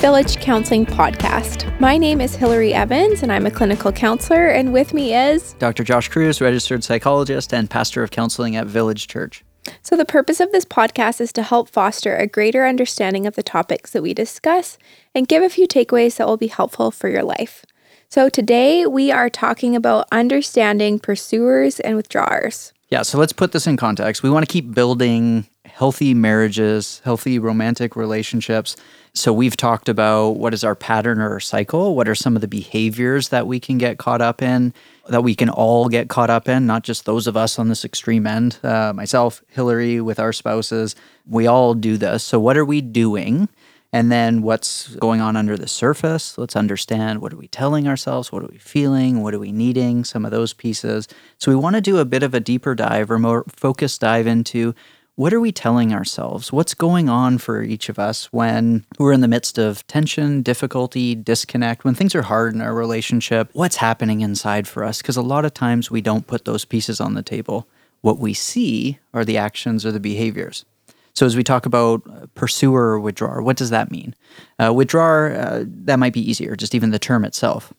Village Counseling Podcast. My name is Hillary Evans, and I'm a clinical counselor, and with me is Dr. Josh Cruz, registered psychologist and pastor of counseling at Village Church. So, the purpose of this podcast is to help foster a greater understanding of the topics that we discuss and give a few takeaways that will be helpful for your life. So, today we are talking about understanding pursuers and withdrawers. Yeah, so let's put this in context. We want to keep building healthy marriages, healthy romantic relationships. So we've talked about what is our pattern or our cycle, what are some of the behaviors that we can get caught up in, that we can all get caught up in, not just those of us on this extreme end. Uh, myself, Hillary, with our spouses, we all do this. So what are we doing? And then what's going on under the surface? Let's understand what are we telling ourselves? What are we feeling? What are we needing? Some of those pieces. So we want to do a bit of a deeper dive or more focused dive into what are we telling ourselves? What's going on for each of us when we're in the midst of tension, difficulty, disconnect, when things are hard in our relationship? What's happening inside for us? Because a lot of times we don't put those pieces on the table. What we see are the actions or the behaviors. So, as we talk about uh, pursuer or withdrawer, what does that mean? Uh, withdrawer, uh, that might be easier. Just even the term itself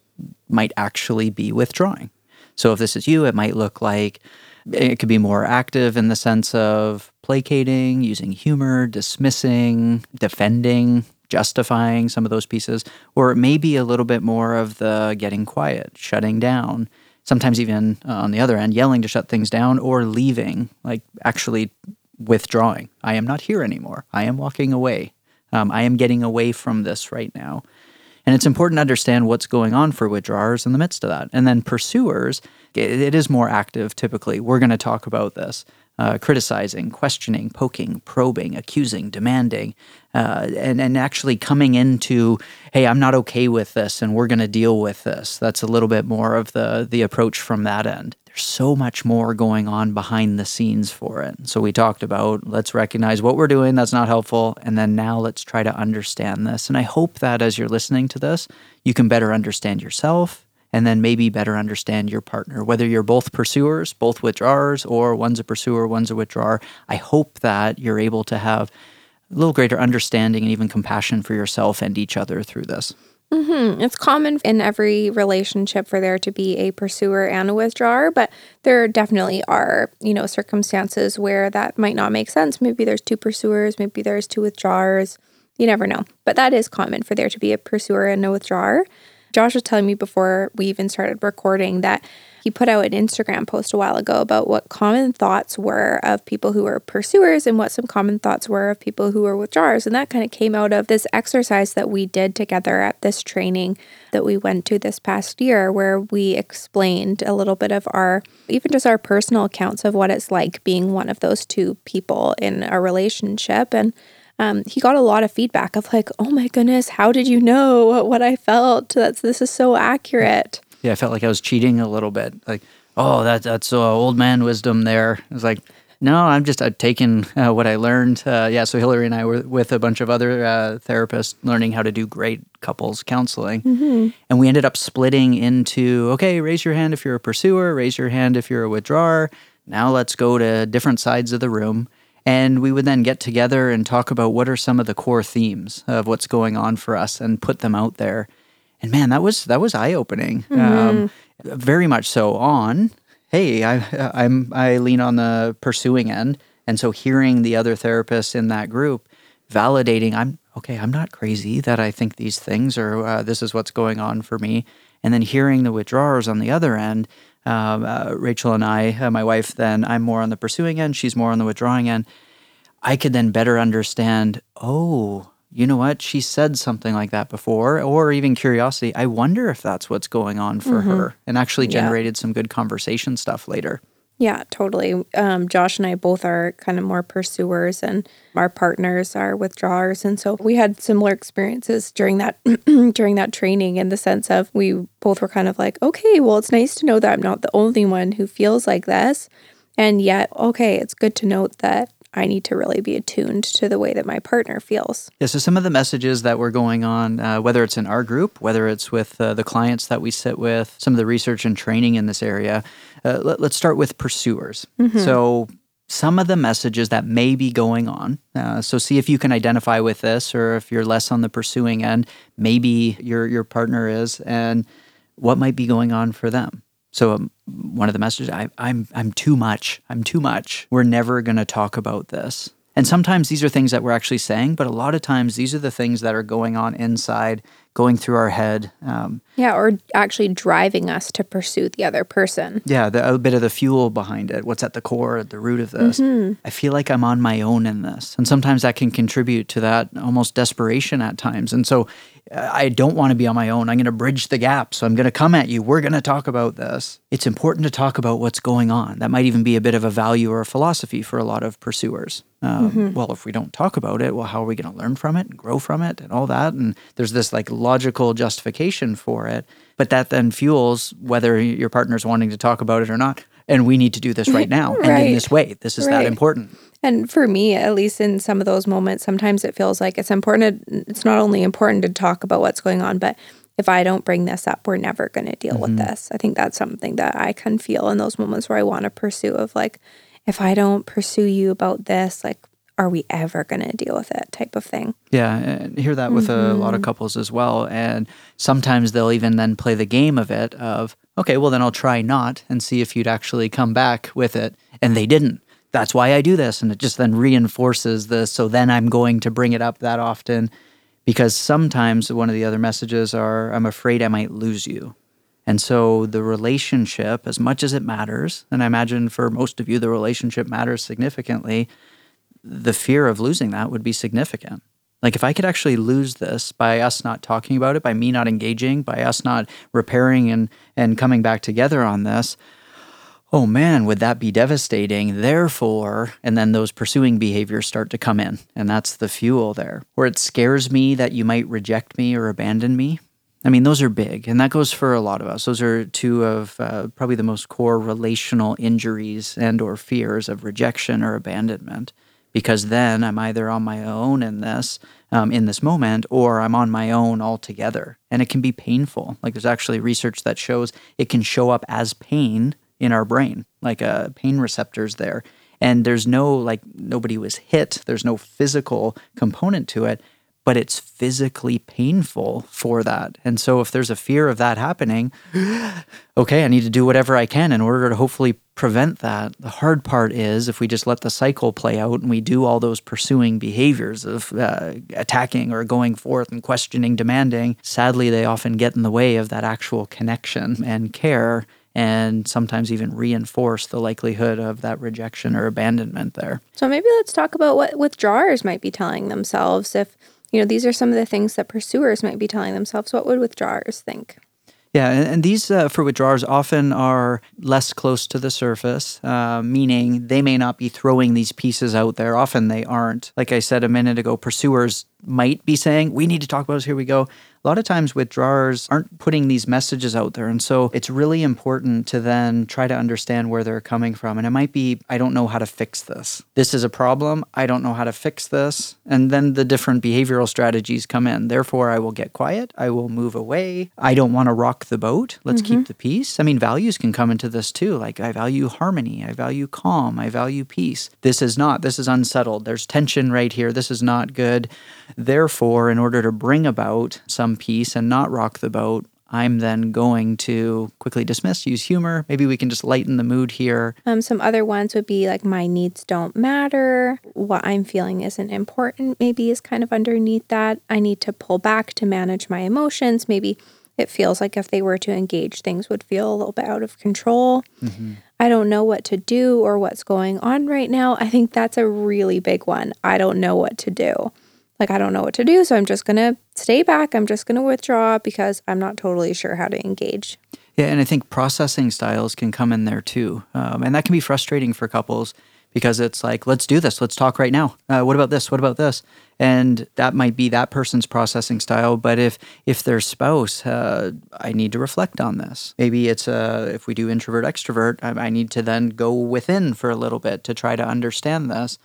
might actually be withdrawing. So, if this is you, it might look like it could be more active in the sense of placating, using humor, dismissing, defending, justifying some of those pieces. Or it may be a little bit more of the getting quiet, shutting down, sometimes even uh, on the other end, yelling to shut things down or leaving, like actually withdrawing. I am not here anymore. I am walking away. Um, I am getting away from this right now. And it's important to understand what's going on for withdrawers in the midst of that. And then pursuers, it is more active typically. We're going to talk about this. Uh, criticizing, questioning, poking, probing, accusing, demanding, uh, and and actually coming into, hey, I'm not okay with this, and we're going to deal with this. That's a little bit more of the the approach from that end. There's so much more going on behind the scenes for it. So we talked about let's recognize what we're doing that's not helpful, and then now let's try to understand this. And I hope that as you're listening to this, you can better understand yourself and then maybe better understand your partner, whether you're both pursuers, both withdrawers, or one's a pursuer, one's a withdrawer. I hope that you're able to have a little greater understanding and even compassion for yourself and each other through this. Mm-hmm. It's common in every relationship for there to be a pursuer and a withdrawer, but there definitely are, you know, circumstances where that might not make sense. Maybe there's two pursuers, maybe there's two withdrawers. You never know. But that is common for there to be a pursuer and a withdrawer. Josh was telling me before we even started recording that he put out an Instagram post a while ago about what common thoughts were of people who were pursuers and what some common thoughts were of people who were withdrawers. And that kind of came out of this exercise that we did together at this training that we went to this past year, where we explained a little bit of our, even just our personal accounts of what it's like being one of those two people in a relationship. And um, he got a lot of feedback of like, "Oh my goodness, how did you know what I felt? That's this is so accurate." Yeah, I felt like I was cheating a little bit. Like, oh, that that's uh, old man wisdom there. I was like, no, I'm just uh, taking uh, what I learned. Uh, yeah, so Hillary and I were with a bunch of other uh, therapists learning how to do great couples counseling. Mm-hmm. And we ended up splitting into okay, raise your hand if you're a pursuer, raise your hand if you're a withdrawer. Now let's go to different sides of the room and we would then get together and talk about what are some of the core themes of what's going on for us and put them out there. And man, that was that was eye opening. Mm-hmm. Um, very much so. On hey, I I'm I lean on the pursuing end, and so hearing the other therapists in that group validating, I'm okay. I'm not crazy that I think these things or uh, this is what's going on for me. And then hearing the withdrawers on the other end um, uh, Rachel and I, uh, my wife, then I'm more on the pursuing end, she's more on the withdrawing end. I could then better understand, oh, you know what? She said something like that before, or even curiosity. I wonder if that's what's going on for mm-hmm. her, and actually generated yeah. some good conversation stuff later. Yeah, totally. Um, Josh and I both are kind of more pursuers, and our partners are withdrawers, and so we had similar experiences during that during that training. In the sense of we both were kind of like, okay, well, it's nice to know that I'm not the only one who feels like this, and yet, okay, it's good to note that I need to really be attuned to the way that my partner feels. Yeah, so some of the messages that were going on, uh, whether it's in our group, whether it's with uh, the clients that we sit with, some of the research and training in this area, uh, let, us start with pursuers. Mm-hmm. So some of the messages that may be going on. Uh, so see if you can identify with this, or if you're less on the pursuing end, maybe your your partner is, and what might be going on for them. So um, one of the messages, I, I'm I'm too much. I'm too much. We're never going to talk about this. And sometimes these are things that we're actually saying, but a lot of times these are the things that are going on inside, going through our head. Um, yeah, or actually driving us to pursue the other person. Yeah, the, a bit of the fuel behind it. What's at the core, at the root of this? Mm-hmm. I feel like I'm on my own in this. And sometimes that can contribute to that almost desperation at times. And so I don't want to be on my own. I'm going to bridge the gap. So I'm going to come at you. We're going to talk about this. It's important to talk about what's going on. That might even be a bit of a value or a philosophy for a lot of pursuers. Um, mm-hmm. Well, if we don't talk about it, well, how are we going to learn from it and grow from it and all that? And there's this like logical justification for it. But that then fuels whether your partner's wanting to talk about it or not. And we need to do this right now right. and in this way. This is right. that important. And for me, at least in some of those moments, sometimes it feels like it's important. To, it's not only important to talk about what's going on, but if I don't bring this up, we're never going to deal mm-hmm. with this. I think that's something that I can feel in those moments where I want to pursue of like, if I don't pursue you about this, like, are we ever going to deal with it type of thing. Yeah, and hear that with mm-hmm. a lot of mm-hmm. couples as well. And sometimes they'll even then play the game of it of, okay, well, then I'll try not and see if you'd actually come back with it. And they didn't that's why I do this. And it just then reinforces this. So then I'm going to bring it up that often because sometimes one of the other messages are, I'm afraid I might lose you. And so the relationship, as much as it matters, and I imagine for most of you, the relationship matters significantly, the fear of losing that would be significant. Like if I could actually lose this by us not talking about it, by me not engaging, by us not repairing and, and coming back together on this, oh man, would that be devastating? Therefore, and then those pursuing behaviors start to come in, and that's the fuel there. Where it scares me that you might reject me or abandon me. I mean, those are big, and that goes for a lot of us. Those are two of uh, probably the most core relational injuries and/or fears of rejection or abandonment. Because then I'm either on my own in this, um, in this moment, or I'm on my own altogether, and it can be painful. Like there's actually research that shows it can show up as pain in our brain, like uh, pain receptors there. And there's no, like, nobody was hit, there's no physical component to it, but it's physically painful for that. And so if there's a fear of that happening, okay, I need to do whatever I can in order to hopefully prevent that. The hard part is if we just let the cycle play out and we do all those pursuing behaviors of uh, attacking or going forth and questioning, demanding, sadly, they often get in the way of that actual connection and care and sometimes even reinforce the likelihood of that rejection or abandonment there. So maybe let's talk about what withdrawers might be telling themselves if you know these are some of the things that pursuers might be telling themselves. What would withdrawers think? Yeah, and, these uh, for withdrawers often are less close to the surface, uh, meaning they may not be throwing these pieces out there. Often they aren't. Like I said a minute ago, pursuers might be saying, We need to talk about this. Here we go a lot of times withdrawers aren't putting these messages out there. And so it's really important to then try to understand where they're coming from. And it might be, I don't know how to fix this. This is a problem. I don't know how to fix this. And then the different behavioral strategies come in. Therefore, I will get quiet. I will move away. I don't want to rock the boat. Let's mm-hmm. keep the peace. I mean, values can come into this too. Like, I value harmony. I value calm. I value peace. This is not, this is unsettled. There's tension right here. This is not good. Therefore, in order to bring about some peace and not rock the boat, I'm then going to quickly dismiss, use humor. Maybe we can just lighten the mood here. Um, some other ones would be like, my needs don't matter. What I'm feeling isn't important, maybe is kind of underneath that. I need to pull back to manage my emotions. Maybe it feels like if they were to engage, things would feel a little bit out of control. Mm-hmm. I don't know what to do or what's going on right now. I think that's a really big one. I don't know what to do like I don't know what to do, so I'm just going to stay back. I'm just going to withdraw because I'm not totally sure how to engage. Yeah, and I think processing styles can come in there too, um, and that can be frustrating for couples because it's like, let's do this, let's talk right now. Uh, what about this? What about this? And that might be that person's processing style. But if if their spouse, uh, I need to reflect on this. Maybe it's uh, if we do introvert extrovert, I, I need to then go within for a little bit to try to understand this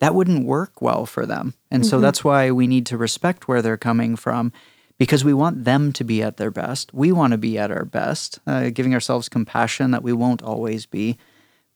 that wouldn't work well for them. And mm-hmm. so that's why we need to respect where they're coming from because we want them to be at their best. We want to be at our best, uh, giving ourselves compassion that we won't always be.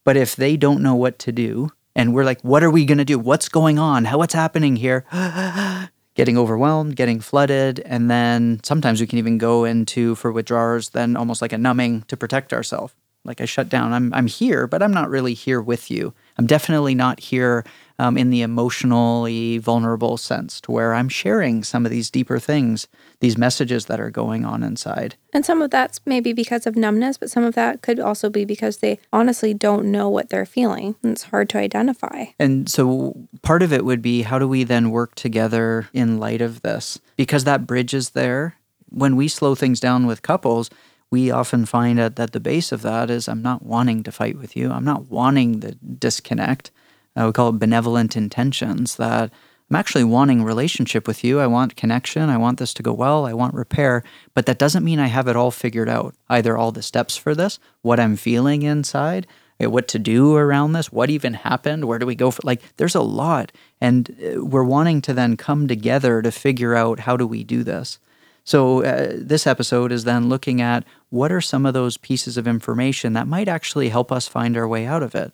But if they don't know what to do, And we're like, what are we going to do? What's going on? How, what's happening here? getting overwhelmed, getting flooded. And then sometimes we can even go into, for withdrawers, then almost like a numbing to protect ourselves. Like I shut down. I'm, I'm here, but I'm not really here with you. I'm definitely not here um, in the emotionally vulnerable sense to where I'm sharing some of these deeper things, these messages that are going on inside. And some of that's maybe because of numbness, but some of that could also be because they honestly don't know what they're feeling. And it's hard to identify. And so part of it would be how do we then work together in light of this? Because that bridge is there. When we slow things down with couples, we often find at, at the base of that is I'm not wanting to fight with you. I'm not wanting the disconnect. I would call it benevolent intentions that I'm actually wanting relationship with you. I want connection. I want this to go well. I want repair. But that doesn't mean I have it all figured out. Either all the steps for this, what I'm feeling inside, eh, what to do around this, what even happened, where do we go for like there's a lot. And eh, we're wanting to then come together to figure out how do we do this. So uh, this episode is then looking at what are some of those pieces of information that might actually help us find our way out of it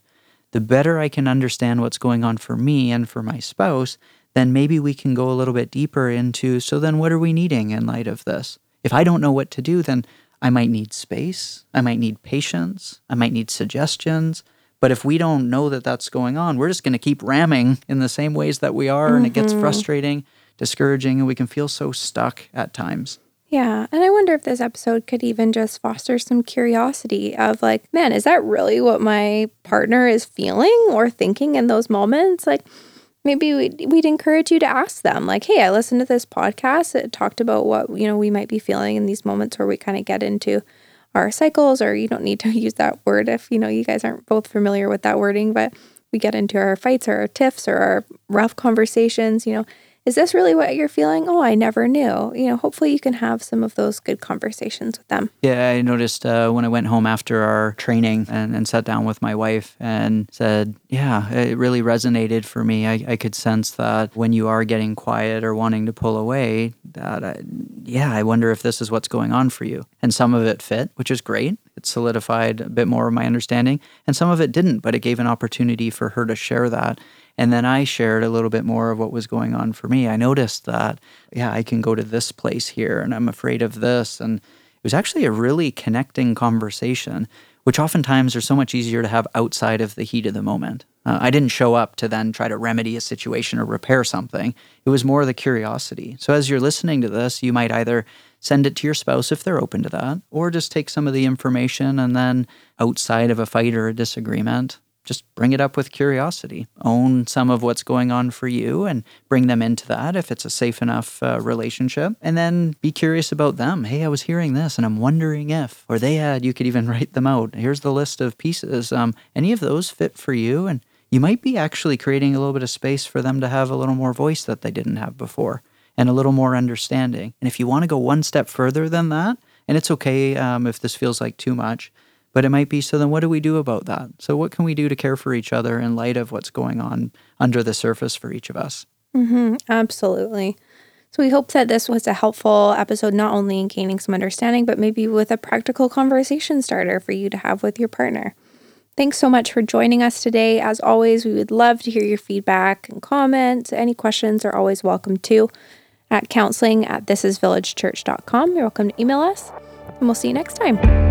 the better I can understand what's going on for me and for my spouse, then maybe we can go a little bit deeper into so then what are we needing in light of this? If I don't know what to do, then I might need space, I might need patience, I might need suggestions. But if we don't know that that's going on, we're just going to keep ramming in the same ways that we are, mm-hmm. and it gets mm-hmm. frustrating, discouraging, and we can feel so stuck at times. Yeah. And I wonder if this episode could even just foster some curiosity of like, man, is that really what my partner is feeling or thinking in those moments? Like, maybe we'd, we'd encourage you to ask them, like, hey, I listened to this podcast. It talked about what, you know, we might be feeling in these moments where we kind of get into our cycles, or you don't need to use that word if, you know, you guys aren't both familiar with that wording, but we get into our fights or our tiffs or our rough conversations, you know is this really what you're feeling? Oh, I never knew. You know, hopefully you can have some of those good conversations with them. Yeah, I noticed uh, when I went home after our training and, and sat down with my wife and said, Yeah, it really resonated for me. I, I could sense that when you are getting quiet or wanting to pull away, that, I, yeah, I wonder if this is what's going on for you. And some of it fit, which is great. It solidified a bit more of my understanding. And some of it didn't, but it gave an opportunity for her to share that and then I shared a little bit more of what was going on for me. I noticed that, yeah, I can go to this place here and I'm afraid of this. And it was actually a really connecting conversation, which oftentimes are so much easier to have outside of the heat of the moment. Uh, I didn't show up to then try to remedy a situation or repair something. It was more the curiosity. So as you're listening to this, you might either send it to your spouse if they're open to that, or just take some of the information and then outside of a fight or a disagreement, just bring it up with curiosity. Own some of what's going on for you and bring them into that if it's a safe enough uh, relationship. And then be curious about them. Hey, I was hearing this and I'm wondering if, or they had, you could even write them out. Here's the list of pieces. Um, any of those fit for you? And you might be actually creating a little bit of space for them to have a little more voice that they didn't have before and a little more understanding. And if you want to go one step further than that, and it's okay um, if this feels like too much, but it might be so then what do we do about that? So, what can we do to care for each other in light of what's going on under the surface for each of us? Mm-hmm, absolutely. So, we hope that this was a helpful episode, not only in gaining some understanding, but maybe with a practical conversation starter for you to have with your partner. Thanks so much for joining us today. As always, we would love to hear your feedback and comments. Any questions are always welcome too. At counseling at thisisvillagechurch.com. You're welcome to email us, and we'll see you next time.